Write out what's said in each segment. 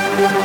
We'll.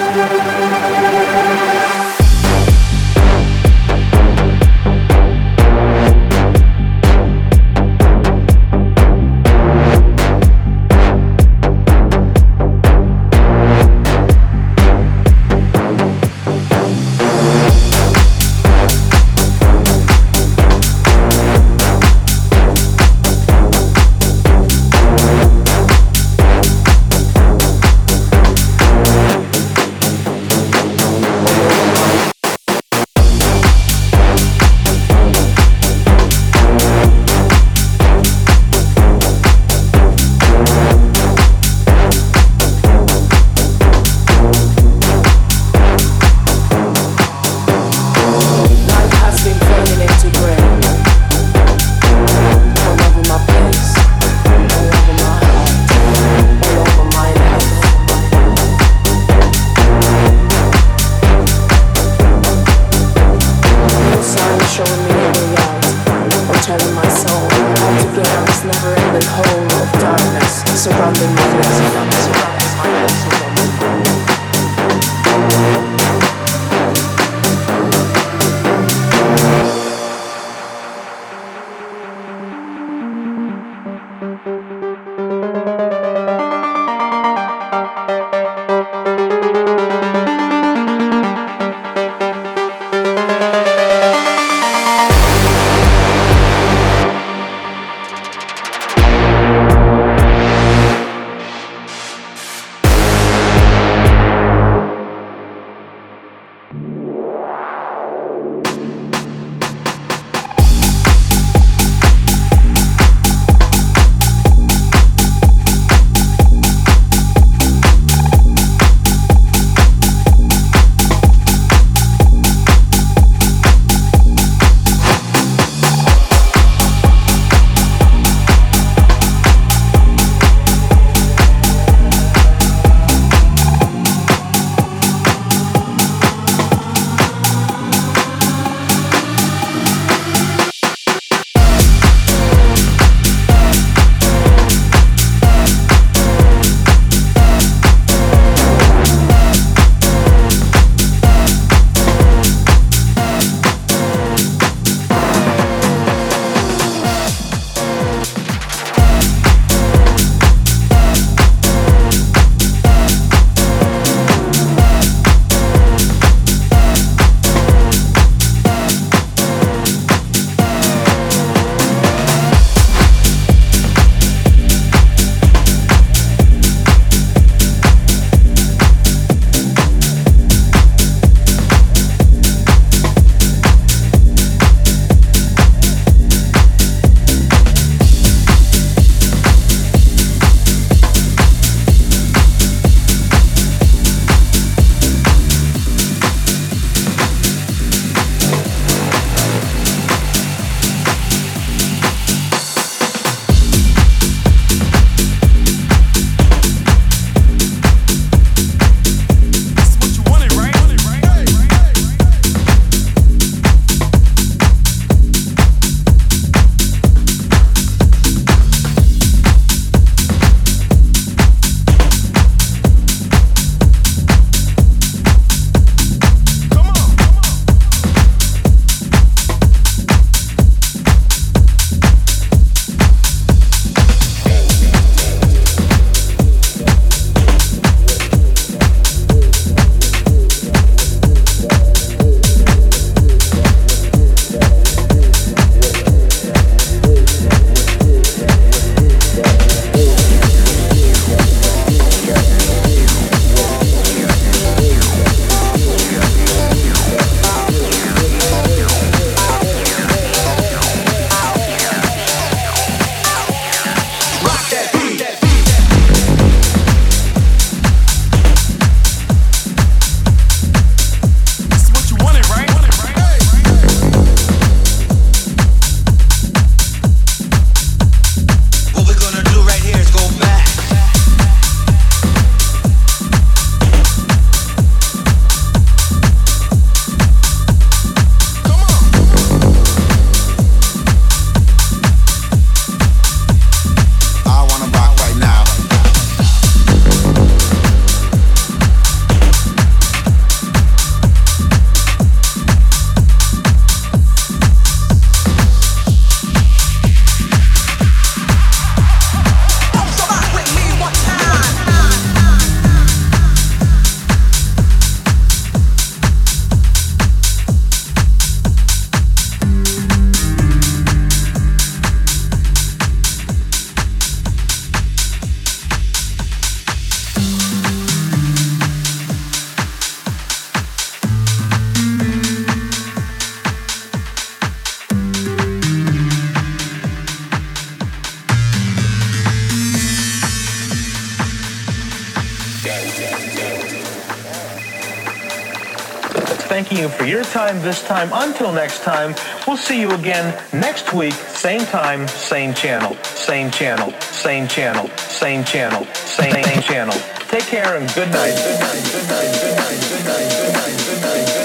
Thanking you for your time this time. Until next time, we'll see you again next week, same time, same channel, same channel, same channel, same channel, same, same channel. Take care and good night. Good night. Good night. Good night. Good night. Good night. Good night.